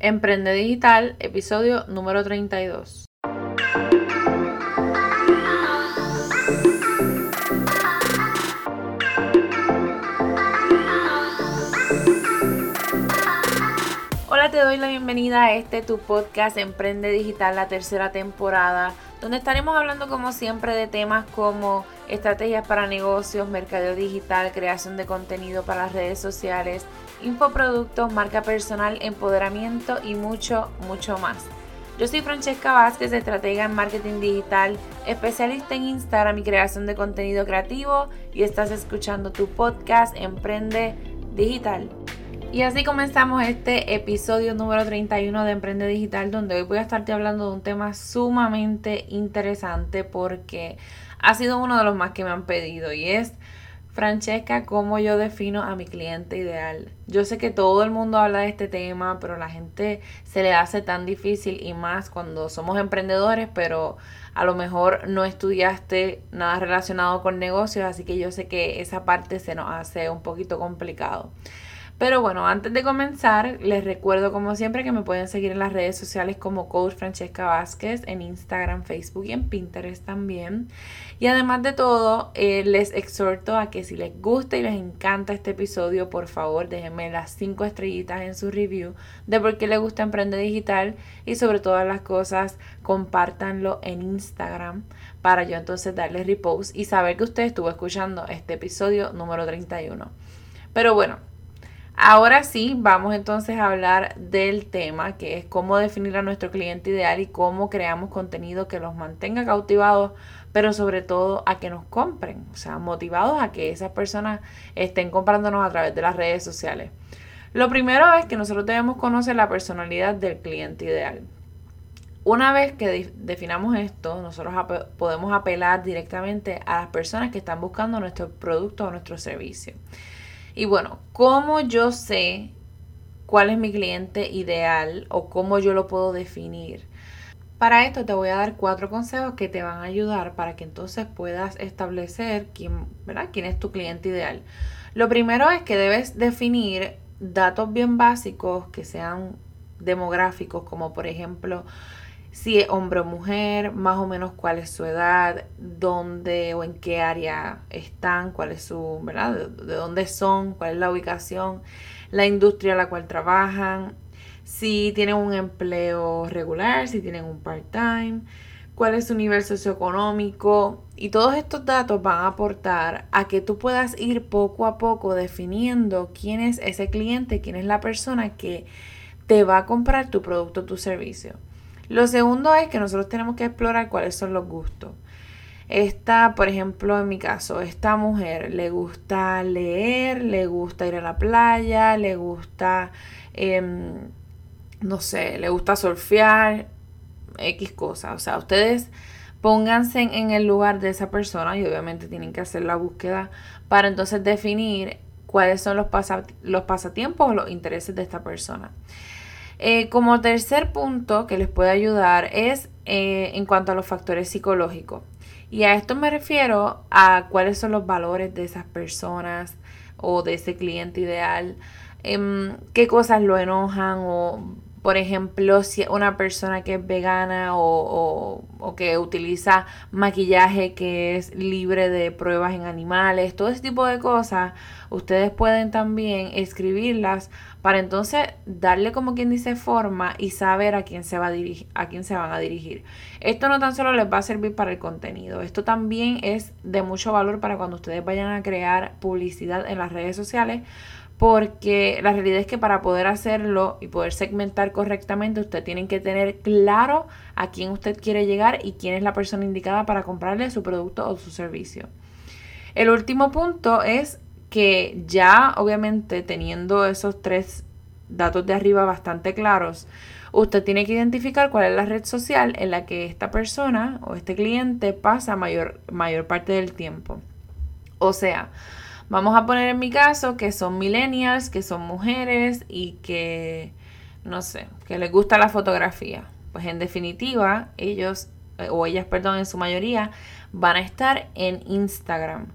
Emprende Digital, episodio número 32. Hola, te doy la bienvenida a este tu podcast Emprende Digital, la tercera temporada, donde estaremos hablando como siempre de temas como estrategias para negocios, mercadeo digital, creación de contenido para las redes sociales, infoproductos, marca personal, empoderamiento y mucho, mucho más. Yo soy Francesca Vázquez, estratega en marketing digital, especialista en Instagram y creación de contenido creativo y estás escuchando tu podcast Emprende Digital. Y así comenzamos este episodio número 31 de Emprende Digital, donde hoy voy a estarte hablando de un tema sumamente interesante porque ha sido uno de los más que me han pedido y es Francesca, ¿cómo yo defino a mi cliente ideal? Yo sé que todo el mundo habla de este tema, pero la gente se le hace tan difícil y más cuando somos emprendedores, pero a lo mejor no estudiaste nada relacionado con negocios, así que yo sé que esa parte se nos hace un poquito complicado. Pero bueno, antes de comenzar, les recuerdo como siempre que me pueden seguir en las redes sociales como Coach Francesca Vázquez, en Instagram, Facebook y en Pinterest también. Y además de todo, eh, les exhorto a que si les gusta y les encanta este episodio, por favor déjenme las 5 estrellitas en su review de por qué les gusta Emprender Digital y sobre todas las cosas, compártanlo en Instagram para yo entonces darles repost y saber que usted estuvo escuchando este episodio número 31. Pero bueno, Ahora sí, vamos entonces a hablar del tema, que es cómo definir a nuestro cliente ideal y cómo creamos contenido que los mantenga cautivados, pero sobre todo a que nos compren, o sea, motivados a que esas personas estén comprándonos a través de las redes sociales. Lo primero es que nosotros debemos conocer la personalidad del cliente ideal. Una vez que definamos esto, nosotros podemos apelar directamente a las personas que están buscando nuestro producto o nuestro servicio. Y bueno, ¿cómo yo sé cuál es mi cliente ideal o cómo yo lo puedo definir? Para esto te voy a dar cuatro consejos que te van a ayudar para que entonces puedas establecer quién, ¿verdad? quién es tu cliente ideal. Lo primero es que debes definir datos bien básicos que sean demográficos, como por ejemplo si es hombre o mujer, más o menos cuál es su edad, dónde o en qué área están, cuál es su, ¿verdad? De, dónde son, cuál es la ubicación, la industria a la cual trabajan, si tienen un empleo regular, si tienen un part-time, cuál es su nivel socioeconómico y todos estos datos van a aportar a que tú puedas ir poco a poco definiendo quién es ese cliente, quién es la persona que te va a comprar tu producto o tu servicio. Lo segundo es que nosotros tenemos que explorar cuáles son los gustos. Esta, por ejemplo, en mi caso, esta mujer le gusta leer, le gusta ir a la playa, le gusta, em, no sé, le gusta surfear, X cosas. O sea, ustedes pónganse en el lugar de esa persona y obviamente tienen que hacer la búsqueda para entonces definir cuáles son los, los pasatiempos o los intereses de esta persona. Eh, como tercer punto que les puede ayudar es eh, en cuanto a los factores psicológicos. Y a esto me refiero a cuáles son los valores de esas personas o de ese cliente ideal, em, qué cosas lo enojan o por ejemplo, si una persona que es vegana o, que utiliza maquillaje que es libre de pruebas en animales, todo ese tipo de cosas, ustedes pueden también escribirlas para entonces darle como quien dice forma y saber a quién se va a a quién se van a dirigir. Esto no tan solo les va a servir para el contenido, esto también es de mucho valor para cuando ustedes vayan a crear publicidad en las redes sociales porque la realidad es que para poder hacerlo y poder segmentar correctamente, usted tiene que tener claro a quién usted quiere llegar y quién es la persona indicada para comprarle su producto o su servicio. El último punto es que ya obviamente teniendo esos tres datos de arriba bastante claros, usted tiene que identificar cuál es la red social en la que esta persona o este cliente pasa mayor, mayor parte del tiempo. O sea, Vamos a poner en mi caso que son millennials, que son mujeres y que, no sé, que les gusta la fotografía. Pues en definitiva, ellos, eh, o ellas, perdón, en su mayoría, van a estar en Instagram.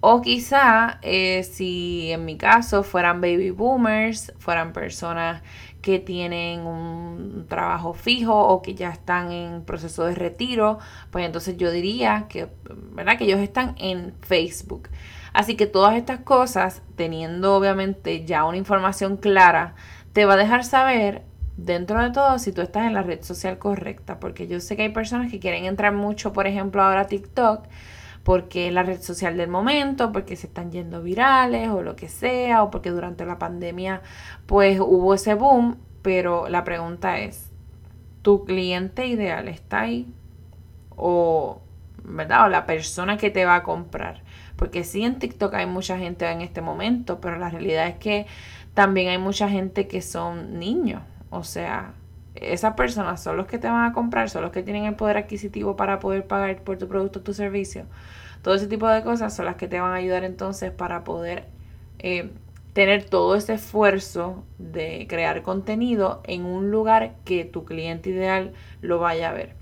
O quizá, eh, si en mi caso fueran baby boomers, fueran personas que tienen un trabajo fijo o que ya están en proceso de retiro, pues entonces yo diría que, ¿verdad? que ellos están en Facebook. Así que todas estas cosas, teniendo obviamente ya una información clara, te va a dejar saber dentro de todo si tú estás en la red social correcta, porque yo sé que hay personas que quieren entrar mucho, por ejemplo, ahora a TikTok, porque es la red social del momento, porque se están yendo virales o lo que sea, o porque durante la pandemia pues hubo ese boom, pero la pregunta es, ¿tu cliente ideal está ahí? O, ¿verdad? O la persona que te va a comprar. Porque sí en TikTok hay mucha gente en este momento, pero la realidad es que también hay mucha gente que son niños. O sea, esas personas son los que te van a comprar, son los que tienen el poder adquisitivo para poder pagar por tu producto o tu servicio. Todo ese tipo de cosas son las que te van a ayudar entonces para poder eh, tener todo ese esfuerzo de crear contenido en un lugar que tu cliente ideal lo vaya a ver.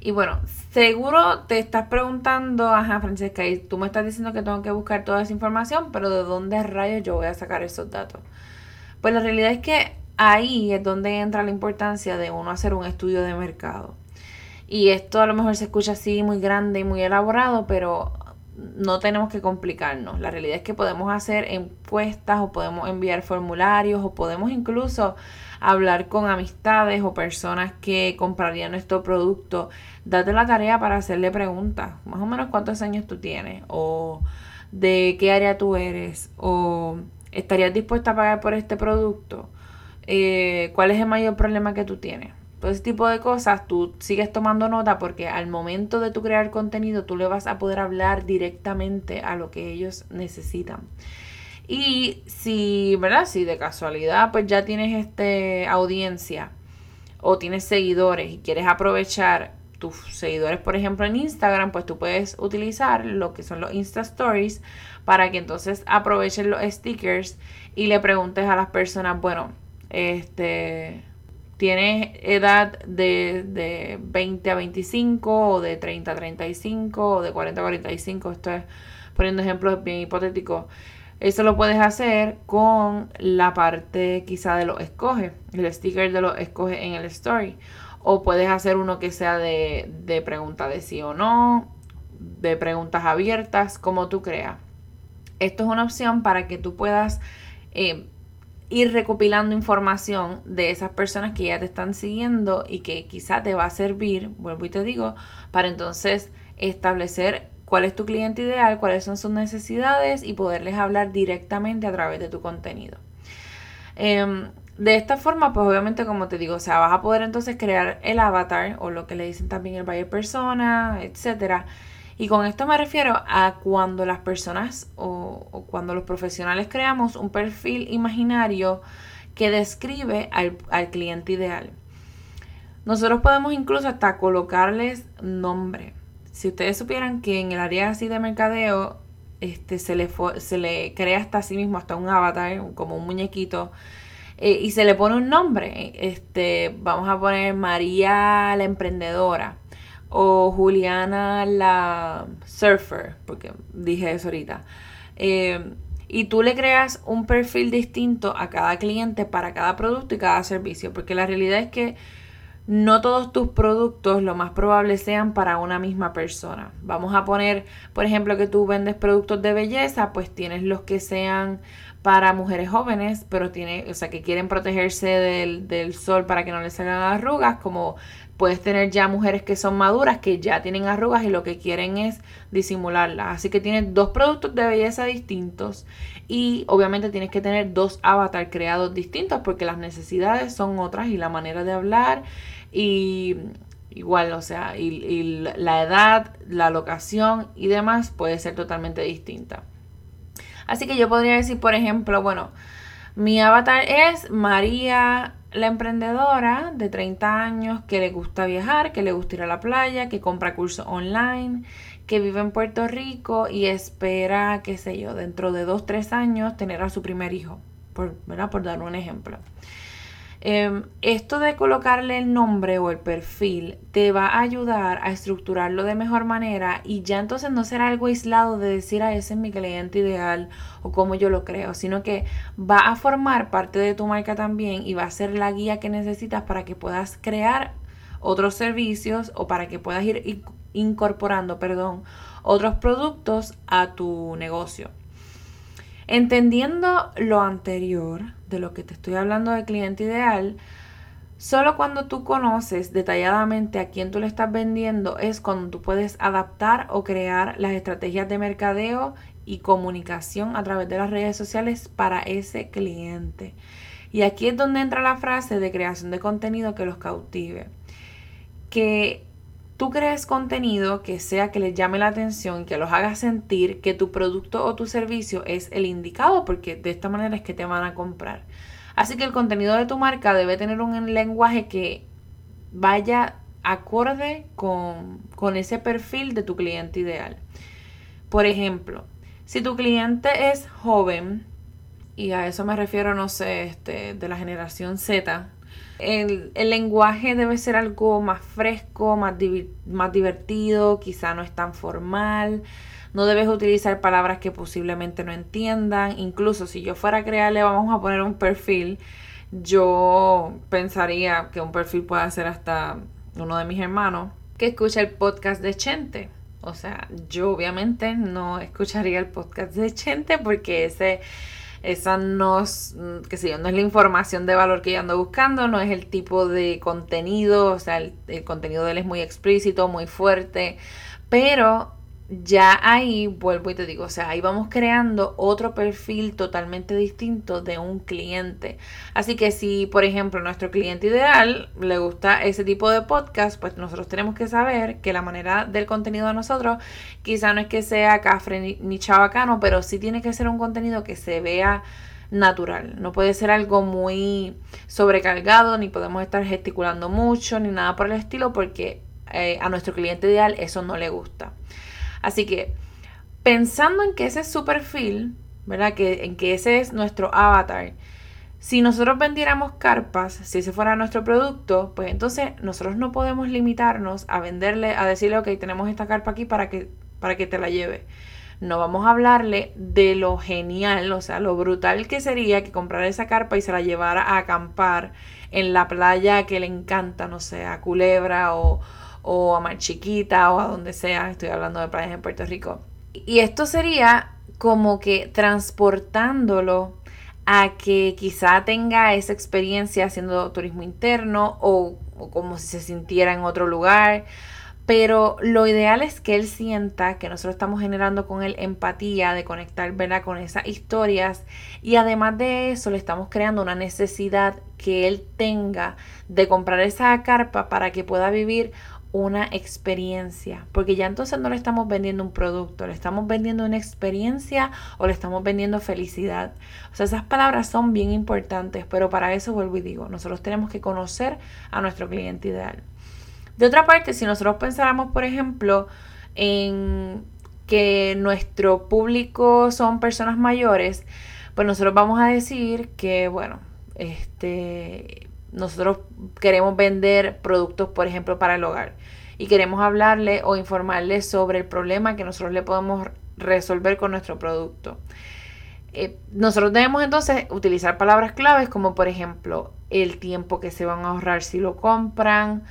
Y bueno, seguro te estás preguntando, ajá, Francesca, y tú me estás diciendo que tengo que buscar toda esa información, pero ¿de dónde rayos yo voy a sacar esos datos? Pues la realidad es que ahí es donde entra la importancia de uno hacer un estudio de mercado. Y esto a lo mejor se escucha así muy grande y muy elaborado, pero no tenemos que complicarnos. La realidad es que podemos hacer encuestas o podemos enviar formularios o podemos incluso hablar con amistades o personas que comprarían nuestro producto. Date la tarea para hacerle preguntas. Más o menos cuántos años tú tienes o de qué área tú eres o estarías dispuesta a pagar por este producto. Eh, ¿Cuál es el mayor problema que tú tienes? todo ese tipo de cosas, tú sigues tomando nota porque al momento de tu crear contenido, tú le vas a poder hablar directamente a lo que ellos necesitan. Y si, ¿verdad? Si de casualidad pues ya tienes este audiencia o tienes seguidores y quieres aprovechar tus seguidores, por ejemplo, en Instagram, pues tú puedes utilizar lo que son los Insta Stories para que entonces aprovechen los stickers y le preguntes a las personas, bueno, este tienes edad de, de, 20 a 25 o de 30 a 35 o de 40 a 45, estoy poniendo ejemplos bien hipotéticos. Eso lo puedes hacer con la parte quizá de los escoge, el sticker de los escoge en el story. O puedes hacer uno que sea de, de pregunta de sí o no, de preguntas abiertas, como tú creas. Esto es una opción para que tú puedas eh, ir recopilando información de esas personas que ya te están siguiendo y que quizá te va a servir, vuelvo y te digo, para entonces establecer cuál es tu cliente ideal, cuáles son sus necesidades y poderles hablar directamente a través de tu contenido. Em, de esta forma, pues obviamente como te digo, o sea, vas a poder entonces crear el avatar o lo que le dicen también el buyer persona, etcétera y con esto me refiero a cuando las personas o, cuando los profesionales creamos un perfil imaginario que describe al, cliente ideal. Nosotros podemos incluso hasta colocarles nombre. Si ustedes supieran que en el área así de mercadeo este, se, le se le crea hasta sí mismo, hasta un avatar, como un muñequito, eh, y se le pone un nombre. Este, vamos a poner María la emprendedora o Juliana la surfer, porque dije eso ahorita. Eh, y tú le creas un perfil distinto a cada cliente para cada producto y cada servicio, porque la realidad es que no todos tus productos lo más probable sean para una misma persona. Vamos a poner, por ejemplo, que tú vendes productos de belleza, pues tienes los que sean para mujeres jóvenes, pero tiene, o sea, que quieren protegerse del, del sol para que no les salgan arrugas, como Puedes tener ya mujeres que son maduras, que ya tienen arrugas y lo que quieren es disimularlas. Así que tienes dos productos de belleza distintos y obviamente tienes que tener dos avatars creados distintos porque las necesidades son otras y la manera de hablar y igual, o sea, y, la edad, la locación y demás puede ser totalmente distinta. Así que yo podría decir, por ejemplo, bueno, mi avatar es María la emprendedora de 30 años que le gusta viajar, que le gusta ir a la playa, que compra cursos online, que vive en Puerto Rico y espera, qué sé yo, dentro de 2, 3 años tener a su primer hijo, por, ¿verdad? por dar un ejemplo. Em, esto de colocarle el nombre o el perfil te va a ayudar a estructurarlo de mejor manera y ya entonces no será algo aislado de decir a ese es mi cliente ideal o como yo lo creo, sino que va a formar parte de tu marca también y va a ser la guía que necesitas para que puedas crear otros servicios o para que puedas ir incorporando, perdón, otros productos a tu negocio. Entendiendo lo anterior, de lo que te estoy hablando de cliente ideal, solo cuando tú conoces detalladamente a quién tú le estás vendiendo es cuando tú puedes adaptar o crear las estrategias de mercadeo y comunicación a través de las redes sociales para ese cliente. Y aquí es donde entra la frase de creación de contenido que los cautive. Que tú crees contenido que sea que les llame la atención que los haga sentir que tu producto o tu servicio es el indicado porque de esta manera es que te van a comprar. Así que el contenido de tu marca debe tener un lenguaje que vaya acorde con, con ese perfil de tu cliente ideal. Por ejemplo, si tu cliente es joven, y a eso me refiero, no sé, este, de la generación Z, el, lenguaje debe ser algo más fresco, más, más divertido, quizá no es tan formal. No debes utilizar palabras que posiblemente no entiendan. Incluso si yo fuera a crearle, vamos a poner un perfil, yo pensaría que un perfil puede ser hasta uno de mis hermanos que escucha el podcast de Chente. O sea, yo obviamente no escucharía el podcast de Chente porque ese esa no es, mm, qué sé yo, no es la información de valor que yo ando buscando, no es el tipo de contenido, o sea, el, el contenido de él es muy explícito, muy fuerte, pero ya ahí vuelvo y te digo, o sea, ahí vamos creando otro perfil totalmente distinto de un cliente. Así que si, por ejemplo, nuestro cliente ideal le gusta ese tipo de podcast, pues nosotros tenemos que saber que la manera del contenido de nosotros quizá no es que sea cafre ni, chabacano, pero sí tiene que ser un contenido que se vea natural. No puede ser algo muy sobrecargado, ni podemos estar gesticulando mucho, ni nada por el estilo, porque eh, a nuestro cliente ideal eso no le gusta. Así que pensando en que ese es su perfil, ¿verdad? Que, en que ese es nuestro avatar. Si nosotros vendiéramos carpas, si ese fuera nuestro producto, pues entonces nosotros no podemos limitarnos a venderle, a decirle, ok, tenemos esta carpa aquí para que, para que te la lleve. No vamos a hablarle de lo genial, o sea, lo brutal que sería que comprara esa carpa y se la llevara a acampar en la playa que le encanta, no sé, a Culebra o, o a Mar Chiquita o a donde sea, estoy hablando de playas en Puerto Rico. Y esto sería como que transportándolo a que quizá tenga esa experiencia haciendo turismo interno o, como si se sintiera en otro lugar. Pero lo ideal es que él sienta que nosotros estamos generando con él empatía, de conectar ¿verdad? con esas historias. Y además de eso, le estamos creando una necesidad que él tenga de comprar esa carpa para que pueda vivir una experiencia, porque ya entonces no le estamos vendiendo un producto, le estamos vendiendo una experiencia o le estamos vendiendo felicidad. O sea, esas palabras son bien importantes, pero para eso vuelvo y digo, nosotros tenemos que conocer a nuestro cliente ideal. De otra parte, si nosotros pensáramos, por ejemplo, en que nuestro público son personas mayores, pues nosotros vamos a decir que, bueno, este, nosotros queremos vender productos, por ejemplo, para el hogar y queremos hablarle o informarle sobre el problema que nosotros le podemos resolver con nuestro producto. Eh, nosotros debemos entonces utilizar palabras claves como por ejemplo el tiempo que se van a ahorrar si lo compran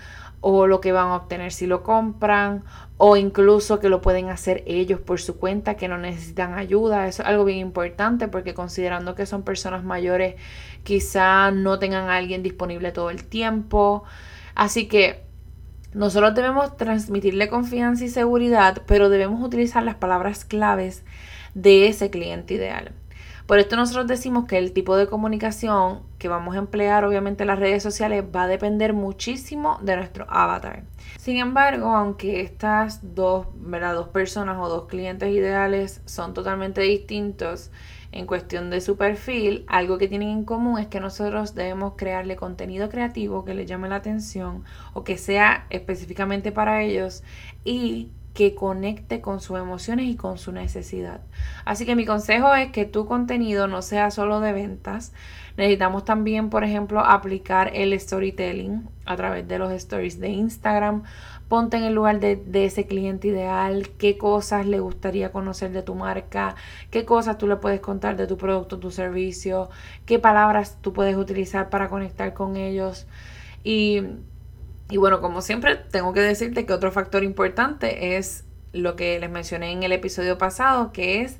o lo que van a obtener si lo compran o incluso que lo pueden hacer ellos por su cuenta que no necesitan ayuda. Eso es algo bien importante porque considerando que son personas mayores quizá no tengan a alguien disponible todo el tiempo. Así que nosotros debemos transmitirle confianza y seguridad, pero debemos utilizar las palabras claves de ese cliente ideal. Por esto nosotros decimos que el tipo de comunicación que vamos a emplear, obviamente en las redes sociales, va a depender muchísimo de nuestro avatar. Sin embargo, aunque estas dos, dos personas o dos clientes ideales son totalmente distintos, en cuestión de su perfil, algo que tienen en común es que nosotros debemos crearle contenido creativo que les llame la atención o que sea específicamente para ellos y que conecte con sus emociones y con su necesidad. Así que mi consejo es que tu contenido no sea solo de ventas. Necesitamos también, por ejemplo, aplicar el storytelling a través de los stories de Instagram. Ponte en el lugar de, ese cliente ideal, qué cosas le gustaría conocer de tu marca, qué cosas tú le puedes contar de tu producto, tu servicio, qué palabras tú puedes utilizar para conectar con ellos. Y y bueno, como siempre, tengo que decirte que otro factor importante es lo que les mencioné en el episodio pasado, que es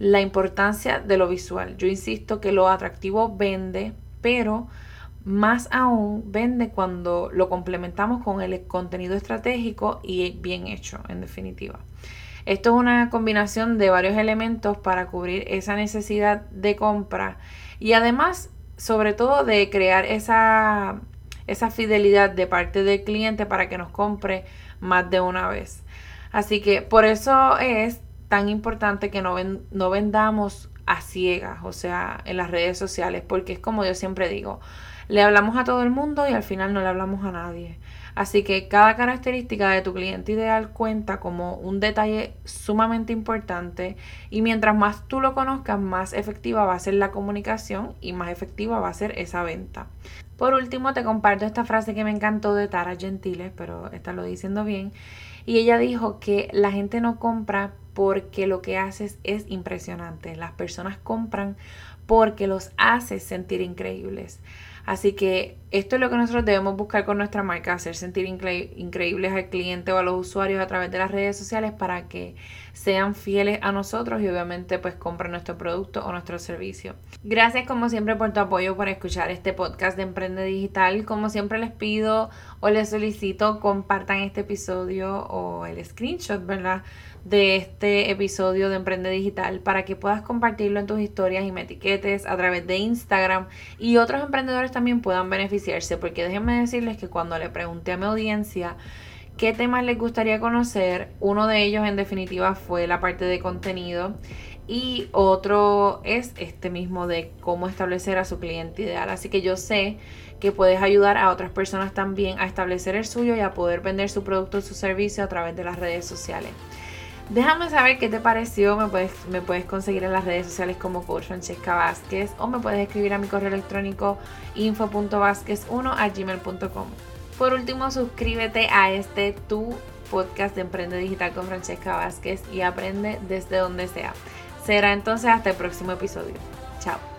la importancia de lo visual. Yo insisto que lo atractivo vende, pero más aún vende cuando lo complementamos con el contenido estratégico y bien hecho, en definitiva. Esto es una combinación de varios elementos para cubrir esa necesidad de compra y además, sobre todo, de crear esa esa fidelidad de parte del cliente para que nos compre más de una vez. Así que por eso es tan importante que no, no vendamos a ciegas, o sea, en las redes sociales, porque es como yo siempre digo, le hablamos a todo el mundo y al final no le hablamos a nadie. Así que cada característica de tu cliente ideal cuenta como un detalle sumamente importante y mientras más tú lo conozcas, más efectiva va a ser la comunicación y más efectiva va a ser esa venta. Por último, te comparto esta frase que me encantó de Tara Gentile, pero esta lo diciendo bien. Y ella dijo que la gente no compra porque lo que haces es impresionante. Las personas compran porque los haces sentir increíbles. Así que esto es lo que nosotros debemos buscar con nuestra marca, hacer sentir increíbles al cliente o a los usuarios a través de las redes sociales para que sean fieles a nosotros y obviamente pues compren nuestro producto o nuestro servicio. Gracias como siempre por tu apoyo, por escuchar este podcast de Emprende Digital. Como siempre les pido o les solicito compartan este episodio o el screenshot, ¿verdad? de este episodio de Emprende Digital para que puedas compartirlo en tus historias y me etiquetes a través de Instagram y otros emprendedores también puedan beneficiarse porque déjenme decirles que cuando le pregunté a mi audiencia qué temas les gustaría conocer, uno de ellos en definitiva fue la parte de contenido y otro es este mismo de cómo establecer a su cliente ideal. Así que yo sé que puedes ayudar a otras personas también a establecer el suyo y a poder vender su producto o su servicio a través de las redes sociales. Déjame saber qué te pareció. Me puedes, conseguir en las redes sociales como Coach Francesca Vázquez o me puedes escribir a mi correo electrónico info.vázquez1 a gmail.com. Por último, suscríbete a este tu podcast de Emprende Digital con Francesca Vázquez y aprende desde donde sea. Será entonces hasta el próximo episodio. Chao.